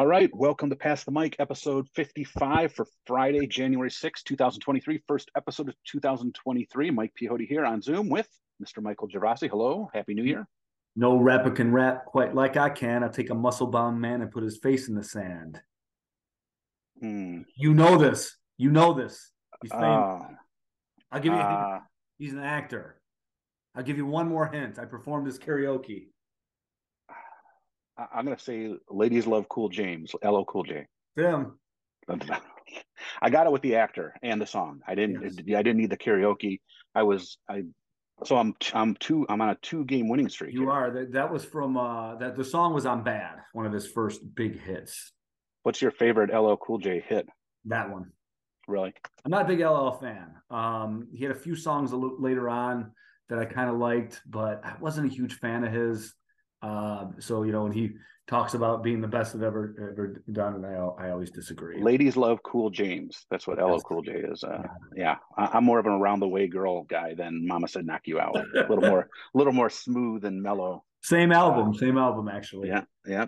All right, welcome to Pass the Mic, episode 55 for Friday, January 6, 2023. First episode of 2023. Mike Pihoti here on Zoom with Mr. Michael Gervasi. Hello, Happy New Year. No rapper can rap quite like I can. I take a muscle bound man and put his face in the sand. Hmm. You know this. You know this. He's famous. Uh, I'll give you. uh, He's an actor. I'll give you one more hint. I performed his karaoke. I'm going to say Ladies Love Cool James, LL Cool J. Tim. I got it with the actor and the song. I didn't. Yes. I didn't need the karaoke. I was. I. So I'm. I'm two. I'm on a two game winning streak. You here. are. That, that was from uh that the song was on Bad, one of his first big hits. What's your favorite LL Cool J hit? That one. Really? I'm not a big LL fan. Um, he had a few songs a little later on that I kind of liked, but I wasn't a huge fan of his. Uh, so you know, when he talks about being the best that ever ever done, and I I always disagree. Ladies love Cool James. That's what LL Cool J is. Uh, yeah, I, I'm more of an around the way girl guy than Mama said knock you out. a little more, a little more smooth and mellow. Same album, same album actually. Yeah, yeah.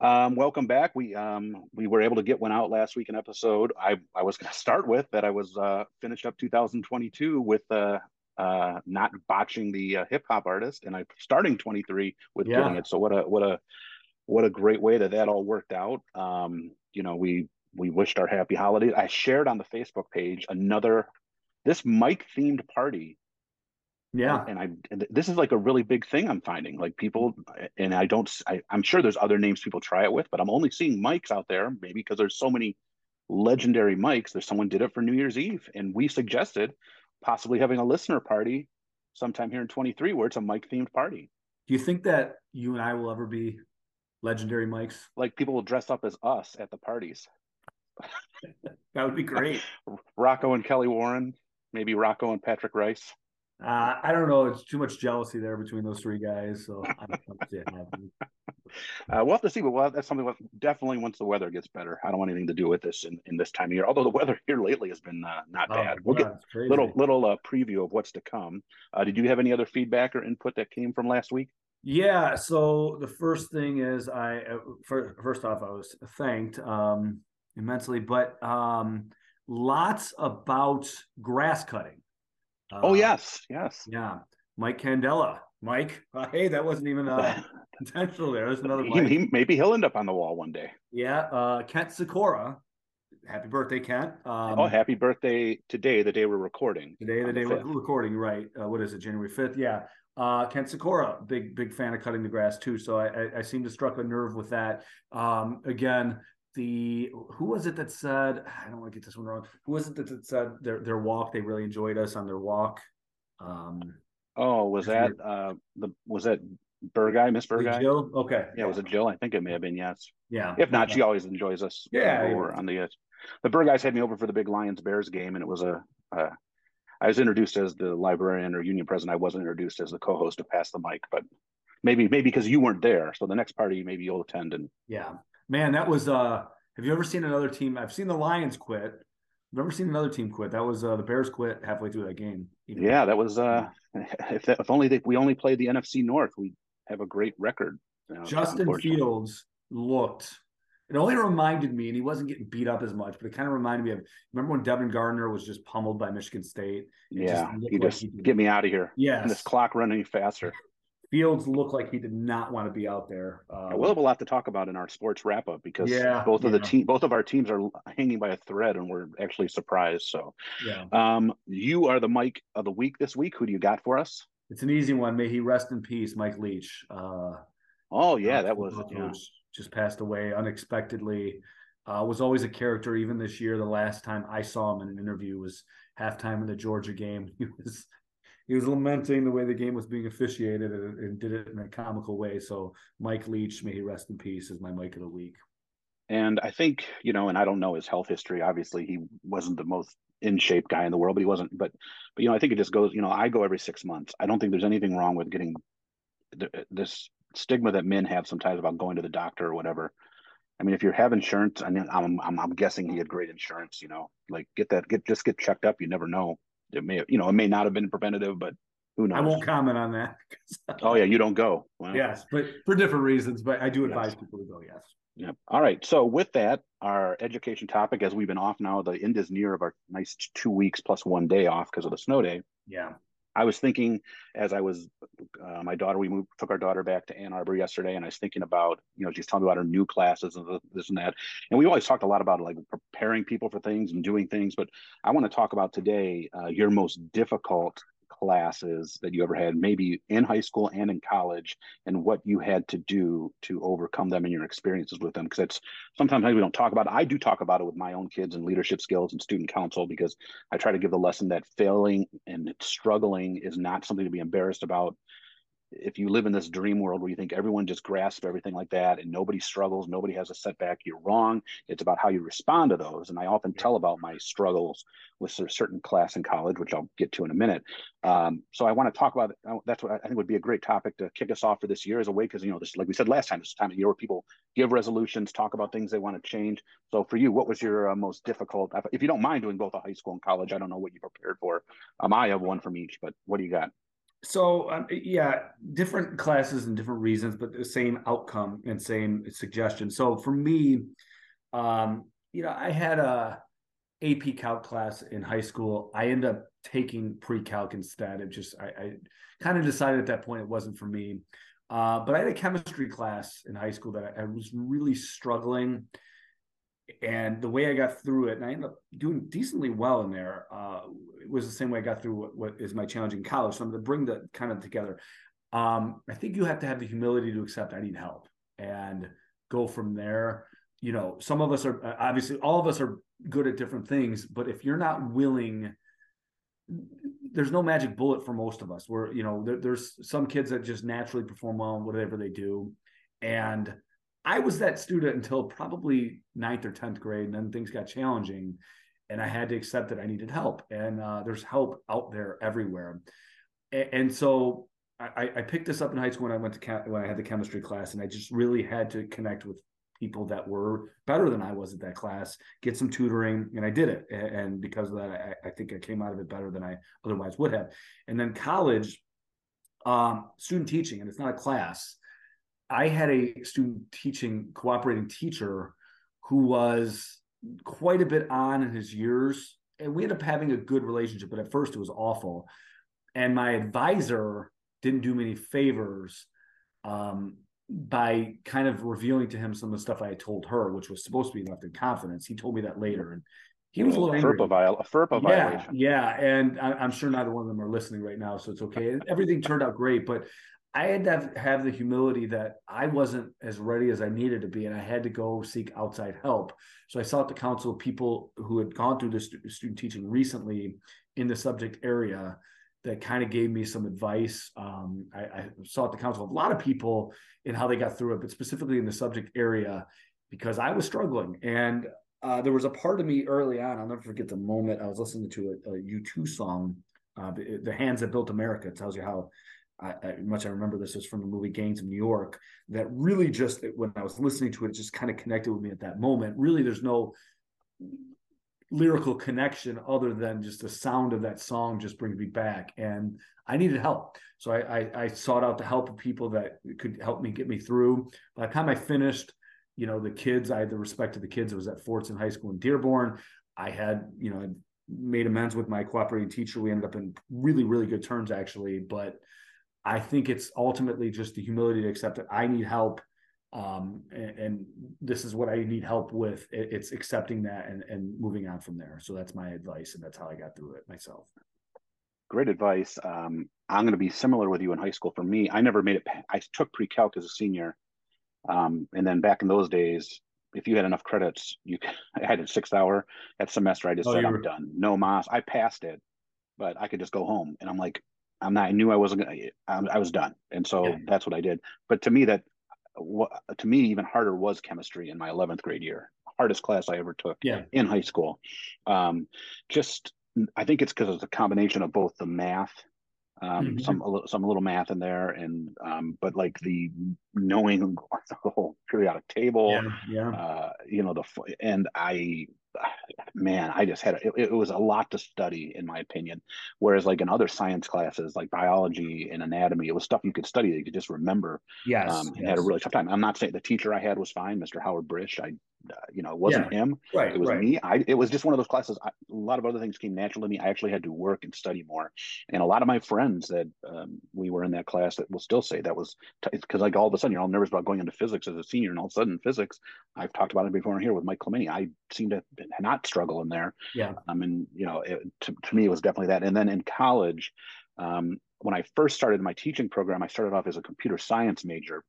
Um, welcome back. We um we were able to get one out last week, an episode. I I was going to start with that. I was uh finished up 2022 with uh uh not botching the uh, hip hop artist, and I'm starting 23 with Yeah. getting it. So what a what a what a great way that that all worked out. Um, you know, we we wished our happy holidays. I shared on the Facebook page another this Mike themed party yeah. and I and this is like a really big thing I'm finding. Like people, and I don't. I, I'm sure there's other names people try it with, but I'm only seeing mics out there. Maybe because there's so many legendary mics. There's someone did it for New Year's Eve, and we suggested possibly having a listener party sometime here in 23 where it's a mic themed party. Do you think that you and I will ever be legendary mics? Like people will dress up as us at the parties. That would be great. Rocco and Kelly Warren, maybe Rocco and Patrick Rice. Uh, I don't know. It's too much jealousy there between those three guys, so I don't see it happening. Uh, we'll have to see, but we'll, that's something we'll, definitely once the weather gets better. I don't want anything to do with this in, in this time of year. Although the weather here lately has been uh, not Oh, bad. We'll get God, little little uh, preview of what's to come. Uh, did you have any other feedback or input that came from last week? Yeah. So the first thing is, I uh, fir- first off, I was thanked um, immensely, but um, lots about grass cutting. Oh Uh, yes, yes. Yeah, Mike Candela. Mike, uh, hey, that wasn't even uh, intentional. There, there's another he, he, maybe he'll end up on the wall one day. yeah, uh, Kent Sikora. Happy birthday, Kent. Um, oh, happy birthday today, the day we're recording. Today, the day fifth. we're recording, right? Uh, what is it, January fifth? Yeah. Uh, Kent Sikora, big big fan of cutting the grass too. So I, I, I seem to struck a nerve with that. Um, again, the who was it that said? I don't want to get this one wrong. Who was it that, that said their their walk? They really enjoyed us on their walk. Um, Oh, was that uh the was that Burguy, Miss Burguy? Jill? Okay. Yeah, was it Jill? I think it may have been yes. Yeah. If not, Okay. she always enjoys us. Yeah, yeah. on the uh, the Bird guys had me over for the big Lions Bears game, and it was a. Uh, I was introduced as the librarian or union president. I wasn't introduced as the co-host to pass the mic, but maybe maybe because you weren't there. So the next party, maybe you'll attend. And Yeah, man, that was. uh Have you ever seen another team? I've seen the Lions quit. I've never seen another team quit. That was uh the Bears quit halfway through that game. Even- yeah, that was. uh If that, if only they, we only played the NFC North, we have a great record. you know, Justin. Fields looked. It only reminded me, and he wasn't getting beat up as much, but it kind of reminded me of. Remember when Devin Gardner was just pummeled by Michigan State? It just Yeah, you like just he get me out of here. Yeah, And this clock running faster. Fields looked like he did not want to be out there. Um, we'll have a lot to talk about in our sports wrap up because Yeah, both of the yeah. team, both of our teams are hanging by a thread, and we're actually surprised. So, yeah, um, you are the Mike of the week this week. Who do you got for us? it's an easy one. May he rest in peace, Mike Leach. Uh, Oh yeah, uh, that was yeah. just passed away unexpectedly. Uh, was always a character. Even this year, the last time I saw him in an interview was halftime in the Georgia game. He was he was lamenting the way the game was being officiated and, and did it in a comical way. So Mike Leach, may he rest in peace, is my Mike of the week. And I think you know, and I don't know his health history. Obviously, he wasn't the most in shape guy in the world, but he wasn't. But but you know, I think it just goes. You know, I go every six months. I don't think there's anything wrong with getting th- this stigma that men have sometimes about going to the doctor or whatever. I mean, if you have insurance, I mean, I'm, I'm I'm guessing he had great insurance. You know, like get that, get just get checked up. You never know. It may, you know, it may not have been preventative, but who knows? I won't comment on that. Oh yeah, you don't go. Well, yes, but for different reasons. But I do Yes. advise people to go. Yes. Yep. All right. So with that, our education topic, as we've been off now, the end is near of our nice two weeks plus one day off because of the snow day. Yeah. I was thinking as I was, uh, my daughter, we moved, took our daughter back to Ann Arbor yesterday, and I was thinking about, you know, she's telling me about her new classes and this and that. And we always talked a lot about like preparing people for things and doing things, but I want to talk about today uh, your most difficult classes that you ever had, maybe in high school and in college, and what you had to do to overcome them and your experiences with them. Because it's sometimes we don't talk about it. I do talk about it with my own kids and leadership skills and student council because I try to give the lesson that failing and struggling is not something to be embarrassed about if you live in this dream world where you think everyone just grasps everything like that and nobody struggles, nobody has a setback, you're wrong. It's about how you respond to those. And I often tell about my struggles with a certain class in college, which I'll get to in a minute. Um, so I want to talk about uh, that's what I think would be a great topic to kick us off for this year as a way because you know this like we said last time, this is time of year where people give resolutions, talk about things they want to change. So for you, what was your uh, most difficult? If you don't mind doing both a high school and college, I don't know what you prepared for. Um, I have one from each, but what do you got? So um, yeah, different classes and different reasons, but the same outcome and same suggestion. So for me, um, you know, I had a AP Calc class in high school. I ended up taking pre-calc instead. It just I, I kind of decided at that point it wasn't for me. Uh, but I had a chemistry class in high school that I, I was really struggling and the way I got through it, and I ended up doing decently well in there, uh, it was the same way I got through what, what is my challenge in college. So I'm going to bring that kind of together. Um, I think you have to have the humility to accept I need help and go from there. You know, some of us are obviously all of us are good at different things, but if you're not willing, there's no magic bullet for most of us. We're, you know, there, there's some kids that just naturally perform well in whatever they do. And I was that student until probably ninth or 10th grade. And then things got challenging and I had to accept that I needed help. And uh, there's help out there everywhere. And, and so I, I, picked this up in high school when I went to chem- when I had the chemistry class, and I just really had to connect with people that were better than I was at that class, get some tutoring, and I did it. And because of that, I, I think I came out of it better than I otherwise would have. And then college, um, student teaching, and it's not a class. I had a student teaching cooperating teacher who was quite a bit on in his years, and we ended up having a good relationship. But at first, it was awful, and my advisor didn't do me any favors um, by kind of revealing to him some of the stuff I had told her, which was supposed to be left in confidence. He told me that later, and he was a little angry. FERPA, viol- a FERPA yeah, violation. Yeah, and I, am sure neither one of them are listening right now, so it's okay. Everything turned out great, but I had to have, the humility that I wasn't as ready as I needed to be, and I had to go seek outside help. So I sought the counsel of people who had gone through this student teaching recently in the subject area that kind of gave me some advice. Um, I, I, sought the counsel of a lot of people in how they got through it, but specifically in the subject area because I was struggling. And uh, there was a part of me early on, I'll never forget the moment I was listening to a a U2 song, uh, The Hands That Built America. It tells you how I, I, much I remember this was from the movie Gangs of New York. That really just when I was listening to it, it just kind of connected with me at that moment. Really, there's no lyrical connection other than just the sound of that song just brings me back, and I needed help. So I, I, I sought out the help of people that could help me get me through. By the time I finished, you know, the kids, I had the respect of the kids. I was at Fordson High School in Dearborn. I had, you know, made amends with my cooperating teacher. We ended up in really, really good terms actually, but I think it's ultimately just the humility to accept that I need help. Um, and, and, this is what I need help with. it's accepting that and, and moving on from there. So that's my advice, and that's how I got through it myself. Great advice. Um, I'm going to be similar with you in high school. For me, I never made it. I took pre-calc as a senior, um, and then back in those days, if you had enough credits, you I had a six-hour that semester. I just oh, said I'm done. No mas. I passed it, but I could just go home. And I'm like, I'm not. I knew I wasn't gonna. I, I was done, and so yeah. that's what I did. But to me, that what to me even harder was chemistry in my 11th grade year. Hardest class I ever took yeah. in high school. Um, just I think it's because it's a combination of both the math, um, mm-hmm. some a little, some a little math in there, and um, but like the knowing the whole periodic table, yeah, yeah. Uh, you know the and I man, I just had it, it was a lot to study, in my opinion. Whereas, like in other science classes, like biology and anatomy, it was stuff you could study that you could just remember. Yes, um, and yes. had a really tough time. I'm not saying the teacher I had was fine, Mr. Howard Brish. I you know, it wasn't Yeah. him. right, It was right. me. I it was just one of those classes. I, a lot of other things came natural to me. I actually had to work and study more. And a lot of my friends that um, we were in that class that will still say that was because like all of a sudden you're all nervous about going into physics as a senior, and all of a sudden physics. I've talked about it before here with Mike Clementi. I seem to not struggle in there. Yeah. I mean, you know, it, to, to me it was definitely that. And then in college, um, when I first started my teaching program, I started off as a computer science major.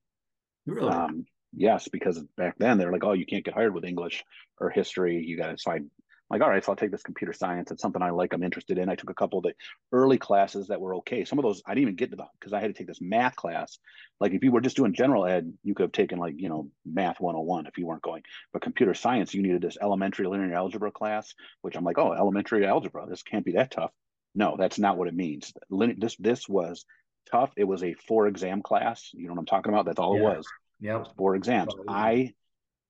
Really? Um, yes, because back then they're like, oh, you can't get hired with English or history. You got to. So I, like, all right, so I'll take this computer science. It's something I like. I'm interested in. I took a couple of the early classes that were okay. Some of those I didn't even get to the because I had to take this math class. Like if you were just doing general ed, you could have taken like you know math 101 if you weren't going. But computer science, you needed this elementary linear algebra class, which I'm like, oh, elementary algebra. This can't be that tough. No, that's not what it means. This this was tough. It was a four exam class. You know what I'm talking about? That's all Yeah. it was Yep. four exams. Oh. I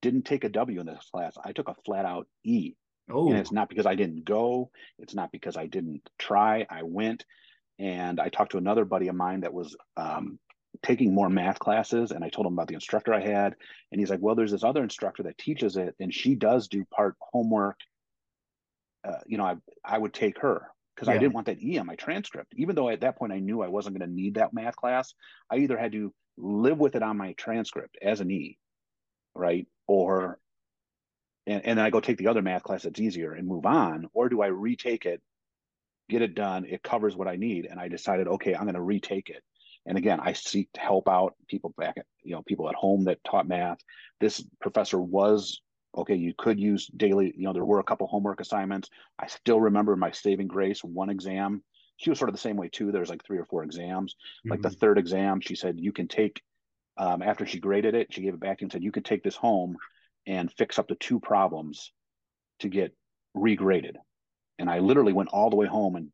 didn't take a W in this class. I took a flat out E. Oh, And it's not because I didn't go. It's not because I didn't try. I went and I talked to another buddy of mine that was um, taking more math classes. And I told him about the instructor I had. And he's like, well, there's this other instructor that teaches it and she does do part homework. Uh, you know, I, I would take her because I didn't want that E on my transcript. Even though at that point I knew I wasn't going to need that math class, I either had to live with it on my transcript as an E, right? Or and, and then I go take the other math class that's easier and move on, or do I retake it, get it done, it covers what I need, and I decided, okay, I'm going to retake it. And again, I seek to help out people back at you know people at home that taught math. This professor was okay. You could use daily. You know, there were a couple homework assignments. I still remember my saving grace one exam. She was sort of the same way too. There's like three or four exams. Like the Mhm. third exam, she said you can take. Um, after she graded it, she gave it back to you and said you can take this home and fix up to two problems to get regraded. And I literally went all the way home and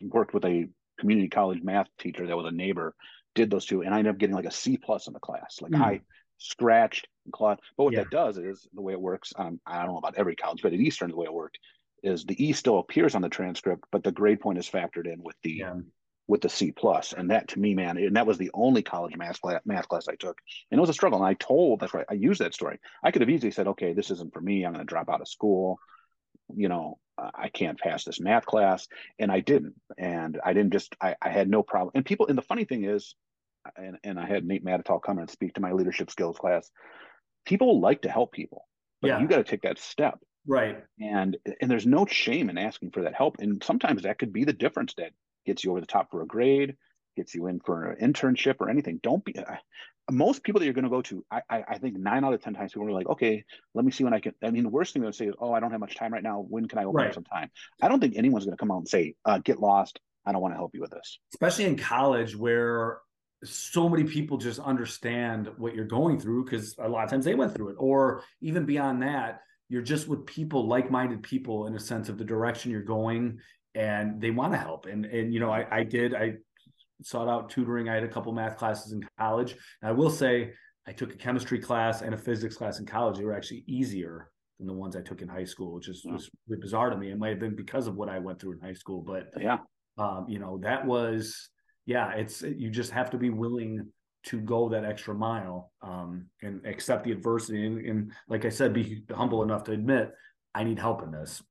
worked with a community college math teacher that was a neighbor, did those two, and I ended up getting like a C plus in the class. Like Hmm. I scratched and clawed. But what Yeah. that does is the way it works. Um, I don't know about every college, but at Eastern, the way it worked is the E still appears on the transcript, but the grade point is factored in with the yeah. with the C plus, and that to me, man, and that was the only college math class, math class I took, and it was a struggle. And I told that's right, I used that story. I could have easily said, okay, this isn't for me. I'm going to drop out of school. You know, I can't pass this math class, and I didn't. And I didn't just, I, I had no problem. And people, and the funny thing is, and and I had Nate Matatal come and speak to my leadership skills class. People like to help people, but Yeah. you got to take that step Right. and and there's no shame in asking for that help. And sometimes that could be the difference that gets you over the top for a grade gets you in for an internship or anything. Don't be uh, most people that you're going to go to I, I i think nine out of ten times people are like okay let me see when i can i mean the worst thing they'll say is oh i don't have much time right now. When can i open Right. up some time? I don't think anyone's going to come out and say uh, get lost. I don't want to help you with this. Especially in college where so many people just understand what you're going through because a lot of times they went through it. Or even beyond that you're just with people like-minded people in a sense of the direction you're going and they want to help. And and you know i i did i sought out tutoring. I had a couple math classes in college. And i will say i took a chemistry class and a physics class in college. They were actually easier than the ones i took in high school which is Yeah. was really bizarre to me. It might have been because of what i went through in high school but yeah. um, you know that was yeah it's you just have to be willing to go that extra mile um, and accept the adversity. And, and like i said be humble enough to admit i need help in this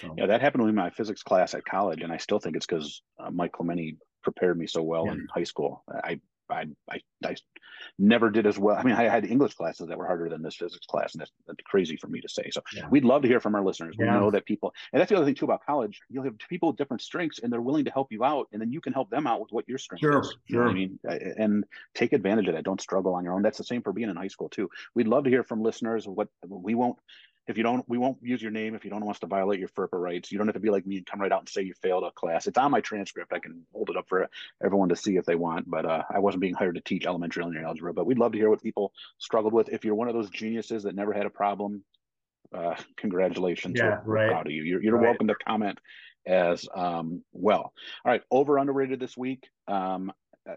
so. Yeah that happened to me in my physics class at college and i still think it's because uh, mike clementi prepared me so well Yeah. in high school. I, I i i never did as well. I mean i had english classes that were harder than this physics class and that's, that's crazy for me to say. So Yeah. we'd love to hear from our listeners. We know that people and that's the other thing too about college you'll have people with different strengths and they're willing to help you out and then you can help them out with what your strength Sure, is. You know i mean? And take advantage of that. Don't struggle on your own. That's the same for being in high school too. We'd love to hear from listeners what we won't if you don't, we won't use your name if you don't want us to violate your FERPA rights. You don't have to be like me and come right out and say you failed a class. It's on my transcript. I can hold it up for everyone to see if they want. But uh, I wasn't being hired to teach elementary linear algebra. But we'd love to hear what people struggled with. If you're one of those geniuses that never had a problem, uh, congratulations. Yeah, we're, right. proud of you. You're, you're Right. welcome to comment as um, well. All right, over underrated this week. Um, uh,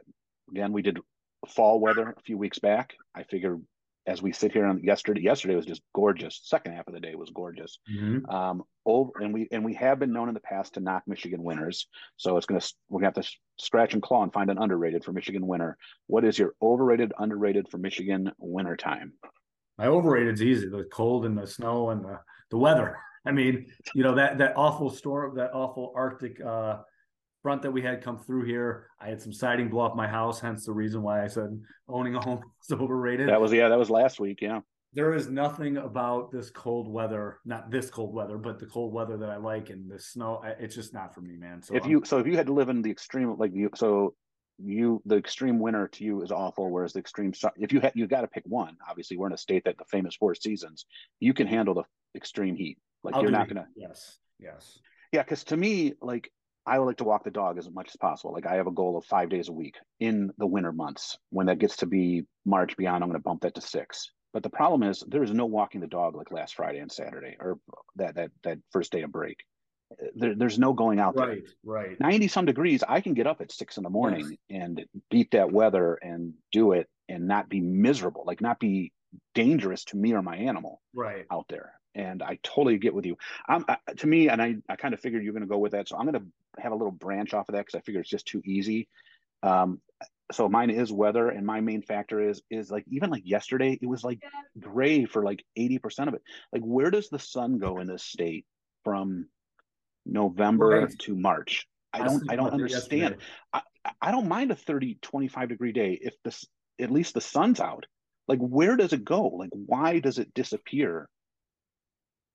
again, we did fall weather a few weeks back. I figured as we sit here on yesterday, yesterday was just gorgeous. Second half of the day was gorgeous. Mm-hmm. Um, over and we and we have been known in the past to knock Michigan winners. So it's gonna we're gonna have to scratch and claw and find an underrated for Michigan winner. What is your overrated, underrated for Michigan winter time? My overrated is easy: the cold and the snow and the the weather. I mean, you know that that awful storm, that awful Arctic uh, front that we had come through here. I had some siding blow off my house, hence the reason why I said owning a home is overrated. That was yeah, that was last week. Yeah. There is nothing about this cold weather, not this cold weather, but the cold weather that I like, and the snow. It's just not for me, man. So if you, so if you had to live in the extreme, like you, so you, the extreme winter to you is awful, whereas the extreme, if you had, you got to pick one. Obviously, we're in a state that the famous four seasons, you can handle the extreme heat. Like I'll you're not gonna. Yes. Yes. Yeah, because to me, like I would like to walk the dog as much as possible. Like I have a goal of five days a week in the winter months. When that gets to be March beyond, I'm going to bump that to six. But the problem is there is no walking the dog like last Friday and Saturday or that that that first day of break. There, there's no going out right, there. Right, right. Ninety some degrees. I can get up at six in the morning yes. and beat that weather and do it and not be miserable. Like not be dangerous to me or my animal. Right out there and I totally get with you. I'm I, to me, and I, I kind of figured you're going to go with that, so I'm going to have a little branch off of that because I figure it's just too easy. Um, so mine is weather, and my main factor is is like even like yesterday, it was like gray for like eighty percent of it. Like, where does the sun go in this state from November right. to March? I don't I don't understand. I, I don't mind a 30, 25 degree day if this at least the sun's out. Like, where does it go? Like, why does it disappear?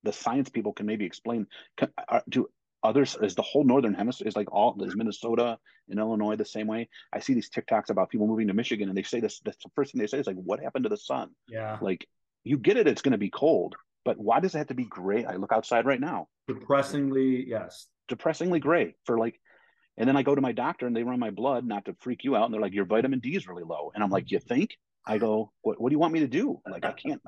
The science people can maybe explain can, are, do others is the whole northern hemisphere is like all is minnesota and illinois the same way? I see these tiktoks about people moving to michigan and they say this that's the first thing they say is like what happened to the sun? Yeah. Like you get it it's going to be cold but why does it have to be gray? I look outside right now. Depressingly yes. Depressingly gray for like and then i go to my doctor and they run my blood not to freak you out and they're like your vitamin d is really low. And i'm like you think? I go what, what do you want me to do? Like i can't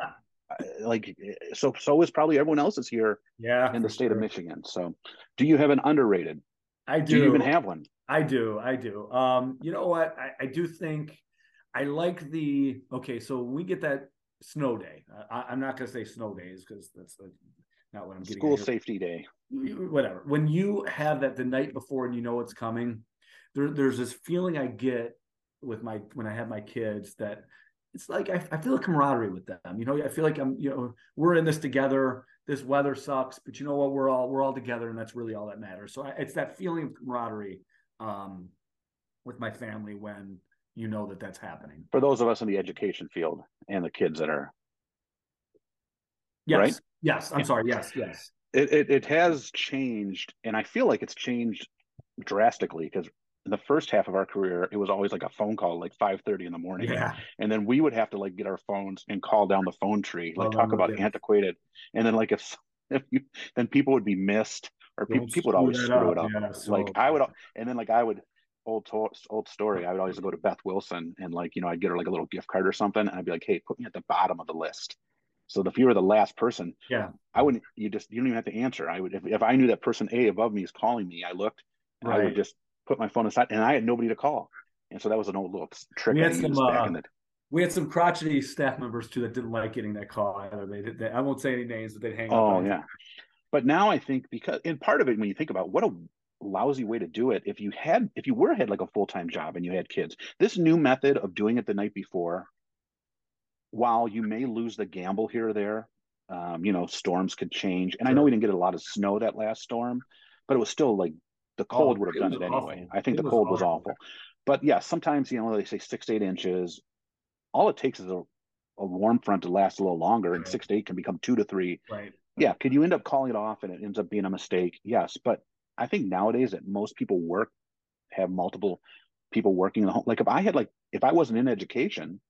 like so so is probably everyone else's here yeah in the state sure. of michigan. So do you have an underrated? I do, do you even have one? I do i do. Um you know what? I, I do think i like the okay so we get that snow day I, am not going to say snow days because that's not what i'm getting school safety day. Whatever. When you have that the night before and you know it's coming there, there's this feeling i get with my when i have my kids that it's like I, I feel a camaraderie with them. You know, I feel like I'm, you know, we're in this together. This weather sucks, but you know what? We're all we're all together, and that's really all that matters. So I, it's that feeling of camaraderie um, with my family when you know that that's happening. For those of us in the education field and the kids that are, yes, right? yes, I'm yeah. sorry, yes, yes. It, it it has changed, and I feel like it's changed drastically because the first half of our career, it was always like a phone call, like five thirty in the morning. Yeah. And then we would have to like get our phones and call down the phone tree, like oh, talk about antiquated. And then like if if you then people would be missed or people people would always screw it up. Yeah, so like oh, I would and then like I would old to- old story. I would always go to Beth Wilson and like you know I'd get her like a little gift card or something, and I'd be like, hey, put me at the bottom of the list. So if you were the last person, yeah, I wouldn't. You just you don't even have to answer. I would if, if I knew that person A above me is calling me, I looked. Right. I would just put my phone aside, and I had nobody to call. And so that was an old little trick we had some, uh, the... We had some crotchety staff members too that didn't like getting that call either. They did. They, I won't say any names, but they'd hang. Oh yeah, but now I think because in part of it, when you think about what a lousy way to do it, if you had, if you were had like a full time job and you had kids, this new method of doing it the night before, while you may lose the gamble here or there, um, you know, storms could change. And sure. I know we didn't get a lot of snow that last storm, but it was still like the oh, cold oh, would have done it awful. anyway. I think it the cold was, was awful. But yeah, sometimes you know they say six to eight inches. All it takes is a, a warm front to last a little longer, right. and six to eight can become two to three. Right. Yeah. Could you end up calling it off and it ends up being a mistake? Yes. But I think nowadays that most people work have multiple people working in the home. Like if I had like if I wasn't in education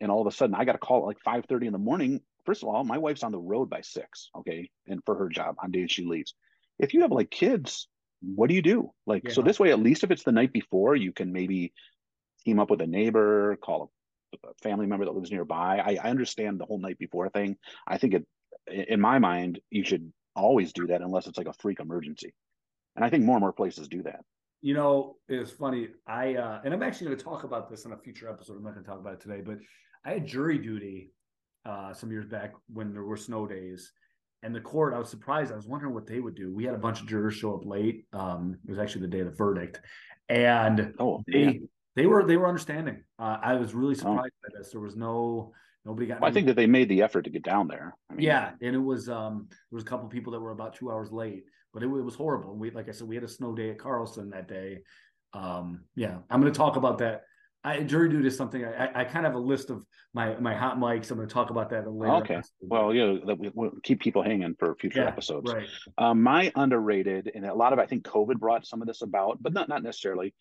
and all of a sudden I got a call at like five thirty in the morning. First of all, my wife's on the road by six, okay, and for her job on days she leaves. If you have like kids what do you do? Like, yeah. so this way, at least if it's the night before, you can maybe team up with a neighbor, call a family member that lives nearby. I, I understand the whole night before thing. I think it, in my mind, you should always do that unless it's like a freak emergency. And I think more and more places do that. You know, it's funny. I uh, and I'm actually going to talk about this in a future episode. I'm not going to talk about it today, but I had jury duty uh, some years back when there were snow days. And the court, I was surprised. I was wondering what they would do. We had a bunch of jurors show up late. Um, it was actually the day of the verdict, and Oh, they yeah. they were they were understanding. Uh, I was really Oh. surprised by this. There was no nobody got. Well, I think that they made the effort to get down there. I mean, yeah, and it was um there was a couple people that were about two hours late, but it, it was horrible. We like I said, we had a snow day at Carlson that day. Um, yeah, I'm going to talk about that. I, jury duty is something I, I, I kind of have a list of my my hot mics. I'm going to talk about that later. Okay. episode. Well, yeah, that we, we'll keep people hanging for future Yeah, episodes. right. Um, my underrated, and a lot of I think COVID brought some of this about, but not not necessarily.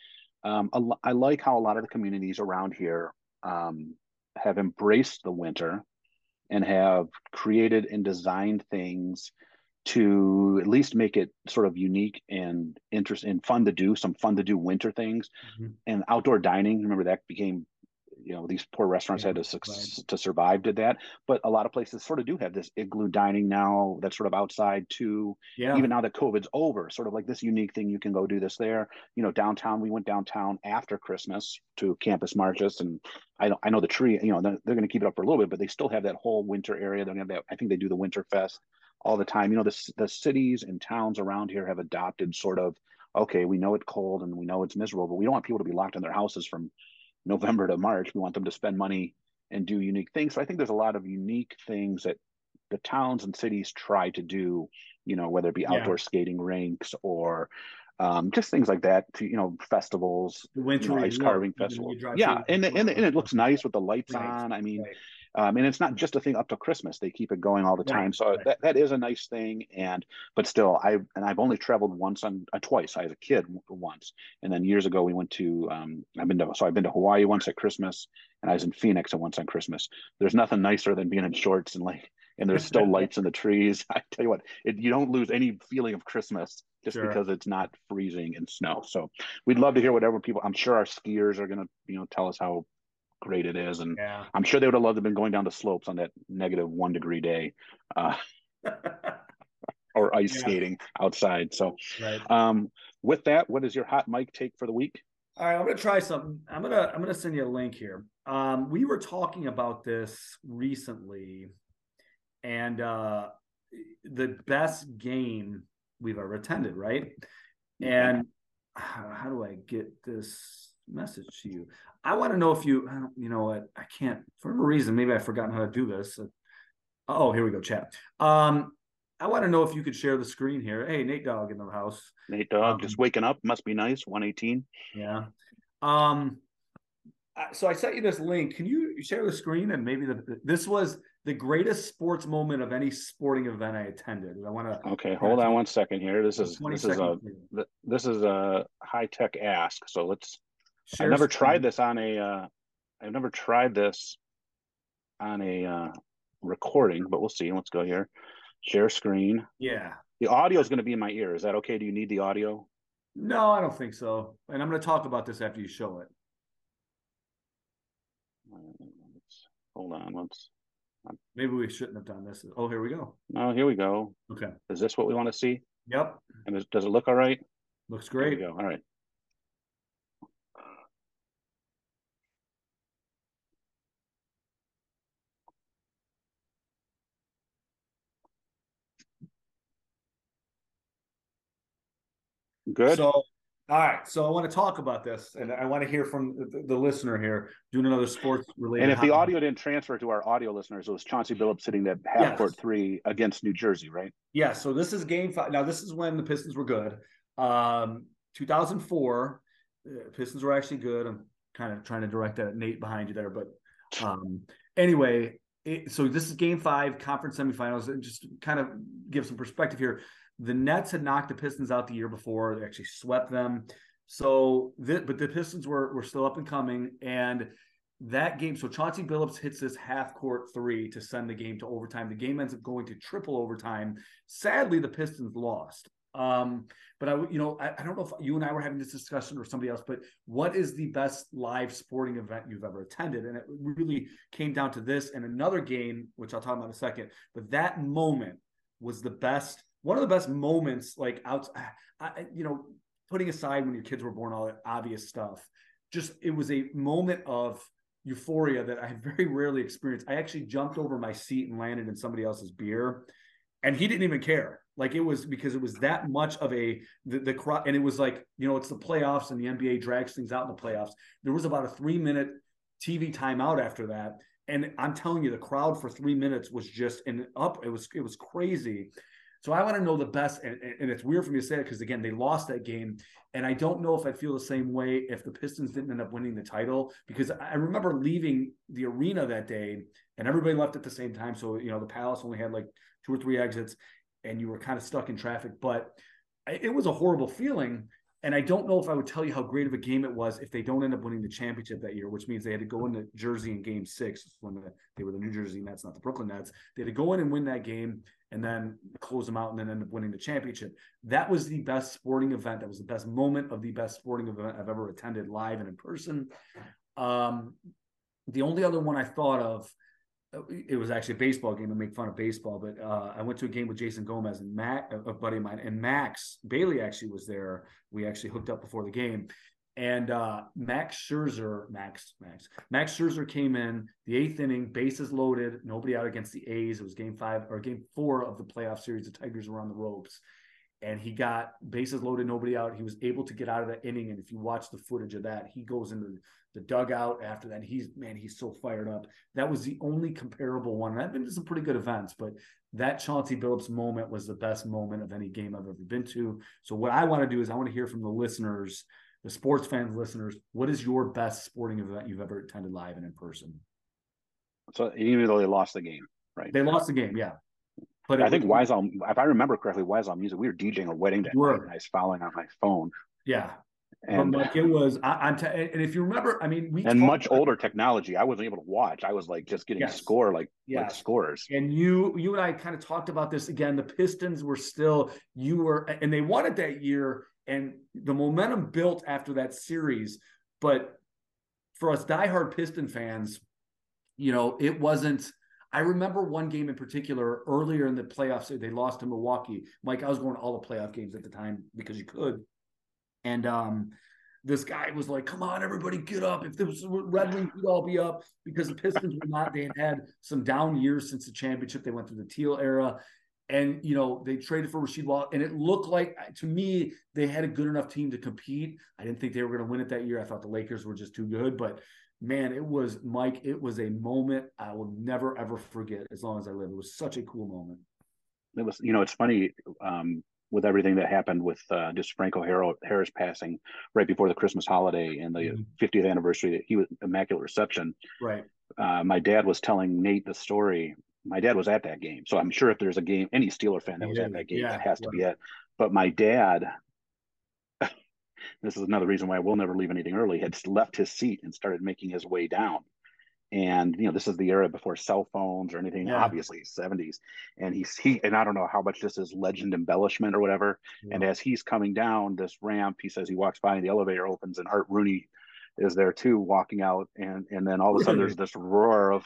Um, a I like how a lot of the communities around here um, have embraced the winter and have created and designed things to at least make it sort of unique and interesting and fun to do. Some fun to do winter things Mhm. and outdoor dining. Remember that became, you know, these poor restaurants Yeah, had to suc- to survive. Did that, but a lot of places sort of do have this igloo dining now. That's sort of outside too Yeah. even now that COVID's over, sort of like this unique thing you can go do this there. You know, downtown, we went downtown after Christmas to Campus Martius, and I know I know the tree. You know, they're, they're going to keep it up for a little bit, but they still have that whole winter area. They're going to have that. I think they do the Winter Fest all the time. You know, the the cities and towns around here have adopted sort of okay, we know it's cold and we know it's miserable, but we don't want people to be locked in their houses from November to March. We want them to spend money and do unique things. So I think there's a lot of unique things that the towns and cities try to do you know, whether it be Yeah. outdoor skating rinks or um, just things like that. To, you know, festivals, The you winter know, ice carving festival. Yeah, and and and it looks nice with the lights Right, on. I mean, right. Um, and it's not just a thing up to Christmas. They keep it going all the Right, time. So right. that, that is a nice thing. And but still, I and I've only traveled once on uh, twice. I was a kid once, and then years ago we went to. Um, I've been to so I've been to Hawaii once at Christmas, and I was in Phoenix once on Christmas. There's nothing nicer than being in shorts and like. And there's still lights in the trees. I tell you what, it, you don't lose any feeling of Christmas just Sure. because it's not freezing and snow. So we'd love to hear whatever people. I'm sure our skiers are gonna, you know, tell us how great it is, and Yeah. I'm sure they would have loved to have been going down the slopes on that negative one degree day, uh, or ice Yeah. skating outside. So, right. um, with that, what is your hot mic take for the week? All right, I'm gonna try something. I'm gonna I'm gonna send you a link here. Um, we were talking about this recently, and uh, the best game we've ever attended, right? And how, how do I get this message to you? I want to know if you, you know what? I can't for a reason. Maybe I've forgotten how to do this. Oh, here we go, chat. Um, I want to know if you could share the screen here. Hey, Nate Dogg in the house. Nate Dogg Um, just waking up. Must be nice. 118. Yeah. Um. So I sent you this link. Can you share the screen and maybe the this was the greatest sports moment of any sporting event I attended. I want to. Okay, hold on one second here. This is this is a th- this is a high tech ask. So let's. I've never tried this on a. Uh, I've never tried this on a uh, recording, but we'll see. Let's go here. Share screen. Yeah. The audio is going to be in my ear. Is that okay? Do you need the audio? No, I don't think so. And I'm going to talk about this after you show it. Let's- hold on. Let's. Maybe we shouldn't have done this. Oh, here we go. No, here we go. Okay. Is this what we want to see? Yep. And is, does it look all right? Looks great. go. All right. Good. So, all right. So I want to talk about this, and I want to hear from the, the listener here doing another sports related. and if the audio didn't transfer to our audio listeners, it was Chauncey Billups sitting at half Yes. court three against New Jersey, right? Yeah, so this is game five. Now, this is when the Pistons were good. Um, 2004, uh, Pistons were actually good. I'm kind of trying to direct that at Nate behind you there, but um, anyway, it, so this is game five, conference semifinals, and just kind of give some perspective here. The Nets had knocked the Pistons out the year before; they actually swept them. So, th- but the Pistons were were still up and coming, and that game. So Chauncey Billups hits this half court three to send the game to overtime. The game ends up going to triple overtime. Sadly, the Pistons lost. Um, but I, you know, I, I don't know if you and I were having this discussion or somebody else, but what is the best live sporting event you've ever attended? And it really came down to this and another game, which I'll talk about in a second. But that moment was the best, one of the best moments, like out, I, you know, putting aside when your kids were born, all that obvious stuff. Just it was a moment of euphoria that I very rarely experience. I actually jumped over my seat and landed in somebody else's beer, and he didn't even care. Like it was because it was that much of a the, the crowd, and it was like you know it's the playoffs and the NBA drags things out in the playoffs. There was about a three minute TV timeout after that, and I'm telling you, the crowd for three minutes was just and up. It was it was crazy. So I want to know the best, and, and it's weird for me to say it because again they lost that game, and I don't know if I'd feel the same way if the Pistons didn't end up winning the title because I remember leaving the arena that day and everybody left at the same time. So you know the Palace only had like two or three exits, and you were kind of stuck in traffic. But it was a horrible feeling. And I don't know if I would tell you how great of a game it was if they don't end up winning the championship that year, which means they had to go into Jersey in game six when they were the New Jersey Nets, not the Brooklyn Nets. They had to go in and win that game and then close them out and then end up winning the championship. That was the best sporting event. That was the best moment of the best sporting event I've ever attended live and in person. Um, the only other one I thought of it was actually a baseball game to make fun of baseball, but uh, I went to a game with Jason Gomez and Matt, a buddy of mine, and Max Bailey actually was there. We actually hooked up before the game, and uh, Max Scherzer, Max, Max, Max Scherzer came in the eighth inning, bases loaded, nobody out against the A's. It was game five or game four of the playoff series. The Tigers were on the ropes, and he got bases loaded, nobody out. He was able to get out of that inning, and if you watch the footage of that, he goes into the dugout after that. He's man, he's so fired up. That was the only comparable one. And I've been to some pretty good events, but that Chauncey Billups moment was the best moment of any game I've ever been to. So what I want to do is I want to hear from the listeners, the sports fans, listeners. What is your best sporting event you've ever attended live and in person? So even though they lost the game, right? They lost the game, yeah. But I think Wise if I remember correctly, Wise on Music, we were DJing a wedding night, and I was following on my phone. Yeah, and but like it was, I, am t- and if you remember, I mean, we and much about, older technology. I wasn't able to watch. I was like just getting yes. score like yes. like scores. And you, you and I kind of talked about this again. The Pistons were still you were, and they won it that year, and the momentum built after that series. But for us diehard Piston fans, you know, it wasn't. I remember one game in particular earlier in the playoffs. They lost to Milwaukee. Mike, I was going to all the playoff games at the time because you could and um, this guy was like, "Come on, everybody, get up! If was Red Wings, we'd all be up." Because the Pistons were not. They had had some down years since the championship. They went through the Teal era, and you know they traded for Rasheed Wallace, and it looked like to me they had a good enough team to compete. I didn't think they were going to win it that year. I thought the Lakers were just too good, but man, it was Mike. It was a moment I will never ever forget as long as I live. It was such a cool moment. It was, you know, it's funny. Um, with everything that happened with uh, just Franco Harris passing right before the Christmas holiday and the mm-hmm. 50th anniversary. He was immaculate reception. Right. Uh, my dad was telling Nate the story. My dad was at that game, so I'm sure if there's a game, any Steeler fan that was yeah, at that game, yeah, that has to be it. But my dad, this is another reason why I will never leave anything early. Had left his seat and started making his way down. And you know this is the era before cell phones or anything yeah. obviously 70s and he's he and i don't know how much this is legend embellishment or whatever. And as he's coming down this ramp he says he walks by and the elevator opens and art rooney is there too walking out. And and then all of a sudden there's this roar of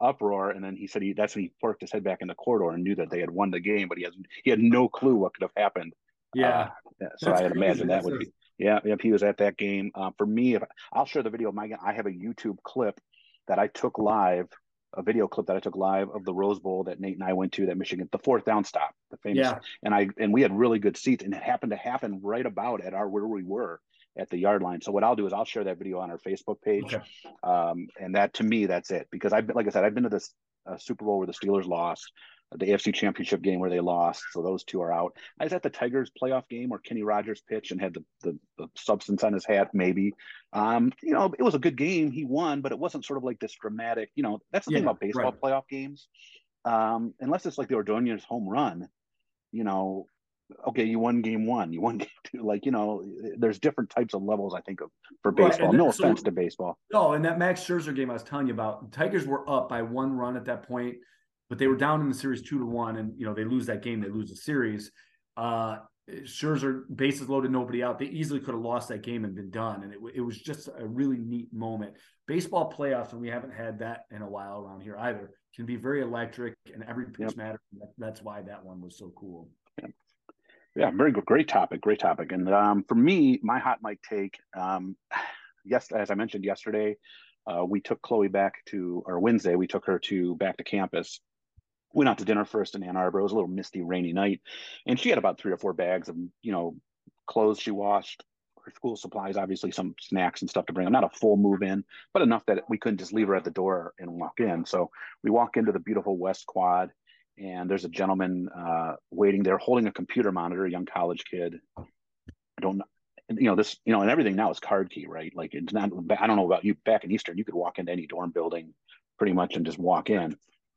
uproar and then he said he that's when he forked his head back in the corridor and knew that they had won the game but he has he had no clue what could have happened yeah uh, so i had imagined that would be yeah, if he was at that game. Uh, for me, if I'll share the video. My I have a YouTube clip that I took live, a video clip that I took live of the Rose Bowl that Nate and I went to that Michigan, the fourth down stop, the famous. Yeah. And I and we had really good seats, and it happened to happen right about at our where we were at the yard line. So what I'll do is I'll share that video on our Facebook page, okay. um, and that to me that's it because I've been like I said I've been to this uh, Super Bowl where the Steelers lost the AFC Championship game where they lost. So those two are out. I was at the Tigers playoff game where Kenny Rogers pitched and had the, the, the substance on his hat, maybe. Um, you know, it was a good game. He won, but it wasn't sort of like this dramatic, you know, that's the yeah, thing about baseball right. playoff games. Um, unless it's like the Ordonez home run, you know, okay, you won game one, you won game two. Like, you know, there's different types of levels, I think, of for baseball. Right, no so, offense to baseball. No, and that Max Scherzer game I was telling you about, Tigers were up by one run at that point but they were down in the series two to one, and you know they lose that game, they lose the series. Uh, Scherzer bases loaded, nobody out. They easily could have lost that game and been done, and it, it was just a really neat moment. Baseball playoffs, and we haven't had that in a while around here either, can be very electric, and every pitch yep. matters. That's why that one was so cool. Yeah. very good, great topic, great topic. And um, for me, my hot mic take, um, yes, as I mentioned yesterday, uh, we took Chloe back to, or Wednesday, we took her to back to campus. Went out to dinner first in Ann Arbor. It was a little misty, rainy night, and she had about three or four bags of, you know, clothes she washed, her school supplies, obviously some snacks and stuff to bring. I'm not a full move in, but enough that we couldn't just leave her at the door and walk in. So we walk into the beautiful West Quad, and there's a gentleman uh, waiting there holding a computer monitor, a young college kid. I don't know. You know this, you know, and everything now is card key, right? Like it's not. I don't know about you. Back in Eastern, you could walk into any dorm building, pretty much, and just walk in.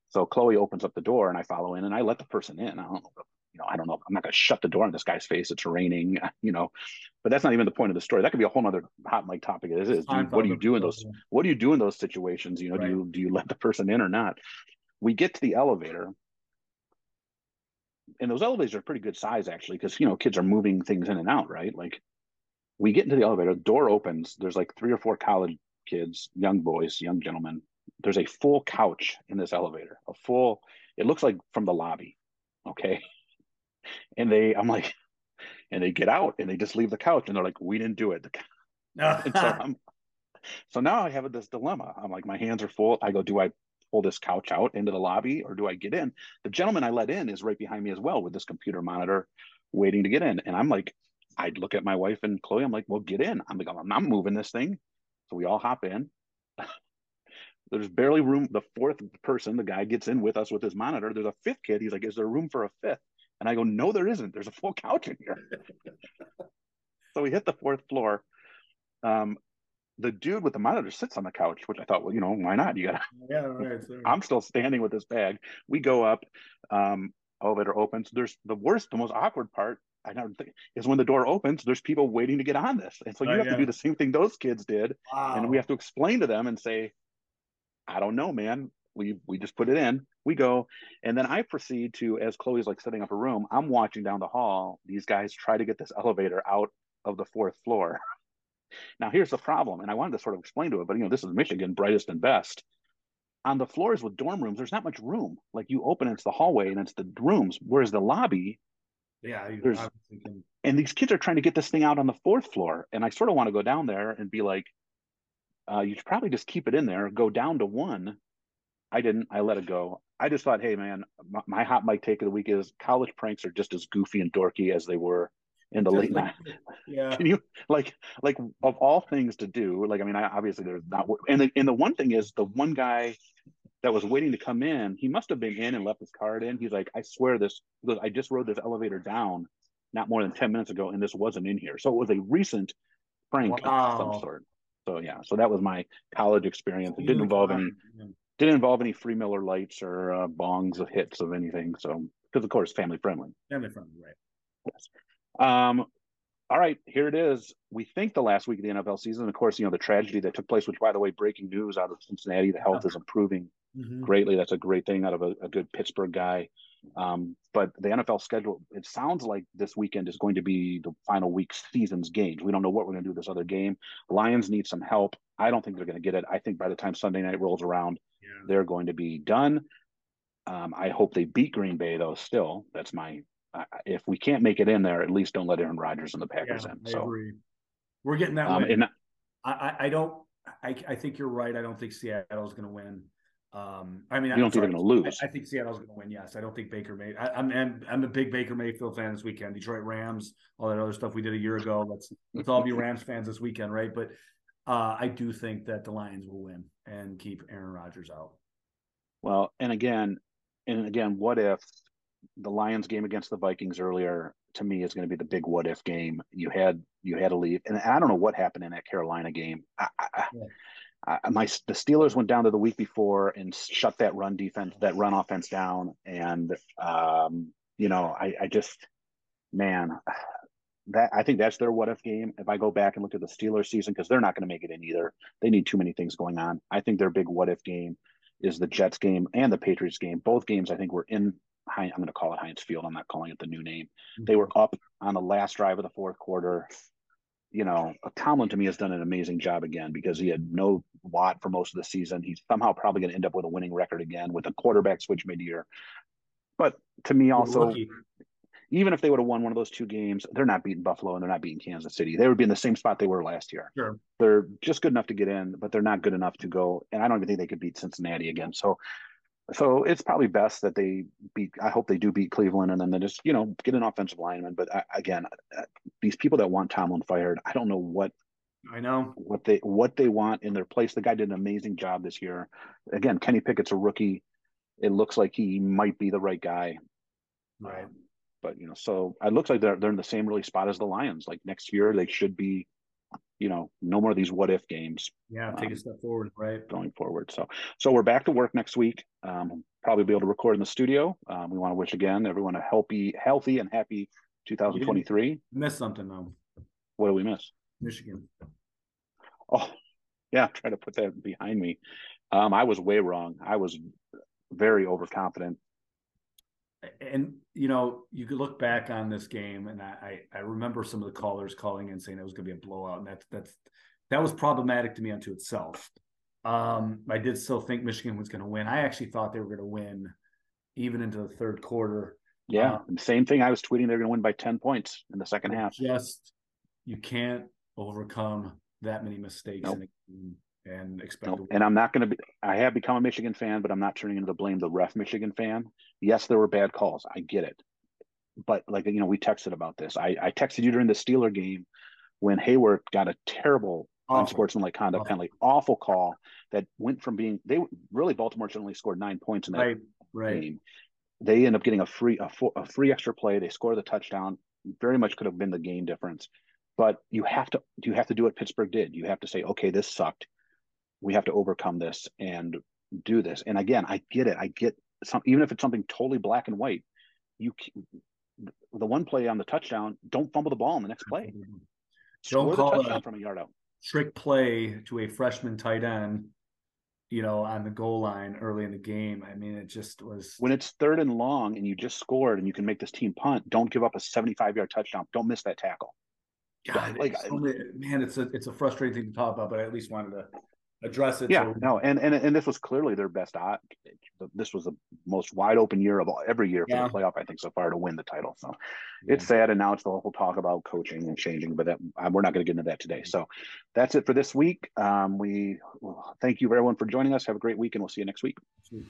So Chloe opens up the door, and I follow in, and I let the person in. I don't know you know, I don't know. I'm not going to shut the door in this guy's face. It's raining, you know, but that's not even the point of the story. That could be a whole other hot mic topic. It is. What do you do in those? What do you do in those situations? You know, right. do you do you let the person in or not? We get to the elevator, and those elevators are pretty good size actually, because you know kids are moving things in and out, right? Like, we get into the elevator, door opens. There's like three or four college kids, young boys, young gentlemen. There's a full couch in this elevator, a full. It looks like from the lobby. Okay and they i'm like and they get out and they just leave the couch and they're like we didn't do it so, I'm, so now i have this dilemma i'm like my hands are full i go do i pull this couch out into the lobby or do i get in? The gentleman i let in is right behind me as well with this computer monitor waiting to get in. And i'm like i'd look at my wife and chloe i'm like well get in. I'm like i'm not moving this thing. So we all hop in. There's barely room. The fourth person the guy gets in with us with his monitor. There's a fifth kid. He's like is there room for a fifth? And I go, no, there isn't. There's a full couch in here. so we hit the fourth floor. Um, the dude with the monitor sits on the couch, which I thought, well, you know, why not? You gotta. Yeah, right. I'm still standing with this bag. We go up. Um, elevator opens. There's the worst, the most awkward part. I never think is when the door opens. There's people waiting to get on this, and so you oh, have yeah. to do the same thing those kids did, wow. and we have to explain to them and say, I don't know, man we we just put it in we go and then i proceed to as chloe's like setting up a room i'm watching down the hall these guys try to get this elevator out of the fourth floor now here's the problem and i wanted to sort of explain to it but you know this is michigan brightest and best on the floors with dorm rooms there's not much room like you open it's the hallway and it's the rooms whereas the lobby yeah there's can... and these kids are trying to get this thing out on the fourth floor and i sort of want to go down there and be like uh, you should probably just keep it in there go down to one I didn't. I let it go. I just thought, hey man, my, my, hot mic take of the week is college pranks are just as goofy and dorky as they were in the late night. Yeah. Can you like like of all things to do? Like I mean, I, obviously there's not. And the and the one thing is the one guy that was waiting to come in, he must have been in and left his card in. He's like, I swear this because I just rode this elevator down not more than ten minutes ago, and this wasn't in here. So it was a recent prank wow. of some sort. So yeah, so that was my college experience. It didn't involve any didn't involve any free Miller Lites or uh, bongs of hits of anything. So, because of course, family friendly. Family friendly, right? Yes. Um, all right, here it is. We think the last week of the NFL season. Of course, you know the tragedy that took place. Which, by the way, breaking news out of Cincinnati: the health is improving mm-hmm. greatly. That's a great thing out of a, a good Pittsburgh guy. Um, but the NFL schedule, it sounds like this weekend is going to be the final week season's games. We don't know what we're going to do this other game. Lions need some help. I don't think they're going to get it. I think by the time Sunday night rolls around, yeah. they're going to be done. Um, I hope they beat Green Bay though. Still, that's my. If we can't make it in there, at least don't let Aaron Rodgers and the Packers yeah, in. I so agree. we're getting that um, way. And I, I don't. I, I think you're right. I don't think Seattle's going to win. Um, I mean, you don't think they're going to lose? I, I, think Seattle's going to win. Yes, I don't think Baker May. I, am I'm, I'm a big Baker Mayfield fan this weekend. Detroit Rams, all that other stuff we did a year ago. Let's let's all be Rams fans this weekend, right? But uh, I do think that the Lions will win and keep Aaron Rodgers out. Well, and again, and again, what if the Lions game against the Vikings earlier to me is going to be the big what if game. You had you had to leave, and I don't know what happened in that Carolina game. I, I, yeah. I, my the Steelers went down to the week before and shut that run defense, that run offense down, and um, you know, I, I just man, that I think that's their what if game. If I go back and look at the Steelers season, because they're not going to make it in either. They need too many things going on. I think their big what if game is the Jets game and the Patriots game. Both games I think were in I'm going to call it Heinz Field. I'm not calling it the new name. Mm-hmm. They were up on the last drive of the fourth quarter. You know, Tomlin to me has done an amazing job again because he had no Watt for most of the season. He's somehow probably going to end up with a winning record again with a quarterback switch mid-year. But to me, also, even if they would have won one of those two games, they're not beating Buffalo and they're not beating Kansas City. They would be in the same spot they were last year. Sure. They're just good enough to get in, but they're not good enough to go. And I don't even think they could beat Cincinnati again. So, so it's probably best that they beat. I hope they do beat Cleveland and then they just you know get an offensive lineman. But I, again, uh, these people that want Tomlin fired, I don't know what I know what they what they want in their place. The guy did an amazing job this year. Again, Kenny Pickett's a rookie. It looks like he might be the right guy. Right. Um, but you know, so it looks like they're they're in the same really spot as the Lions. Like next year, they should be, you know, no more of these what if games. Yeah, take um, a step forward, right? Going forward. So so we're back to work next week. Um, probably be able to record in the studio. Um, we want to wish again everyone a healthy, healthy and happy 2023. Miss something though. What do we miss? Michigan. Oh, yeah. Try to put that behind me. Um, I was way wrong. I was very overconfident and you know, you could look back on this game, and I I remember some of the callers calling in saying it was going to be a blowout, and that's that's that was problematic to me unto itself. Um, I did still think Michigan was going to win. I actually thought they were going to win even into the third quarter. Yeah, um, same thing. I was tweeting they're going to win by ten points in the second half. Just you can't overcome that many mistakes nope. in a game and expect. And I'm not going to be. I have become a Michigan fan, but I'm not turning into the blame the ref Michigan fan. Yes, there were bad calls. I get it, but like you know, we texted about this. I, I texted you during the Steeler game when Heyward got a terrible awful. unsportsmanlike conduct awful. penalty, awful call that went from being they really Baltimore should only scored nine points in that right, right. game. They end up getting a free a, a free extra play. They score the touchdown. Very much could have been the game difference but you have to you have to do what Pittsburgh did. You have to say, okay, this sucked we have to overcome this and do this. And again, I get it. I get some, even if it's something totally black and white, you, the one play on the touchdown, don't fumble the ball in the next play. Don't call touchdown from a yard out. Trick play to a freshman tight end, you know, on the goal line early in the game. I mean, it just was. When it's third and long and you just scored and you can make this team punt, don't give up a 75 yard touchdown. Don't miss that tackle. God, like, so many, man, it's a it's a frustrating thing to talk about, but I at least wanted to address it. Yeah, so. no, and and and this was clearly their best. This was the most wide open year of all, every year for yeah. the playoff. I think so far to win the title. So yeah. it's sad, and now it's the whole talk about coaching and changing. But that, um, we're not going to get into that today. So that's it for this week. Um, we well, thank you everyone for joining us. Have a great week, and we'll see you next week. Sweet.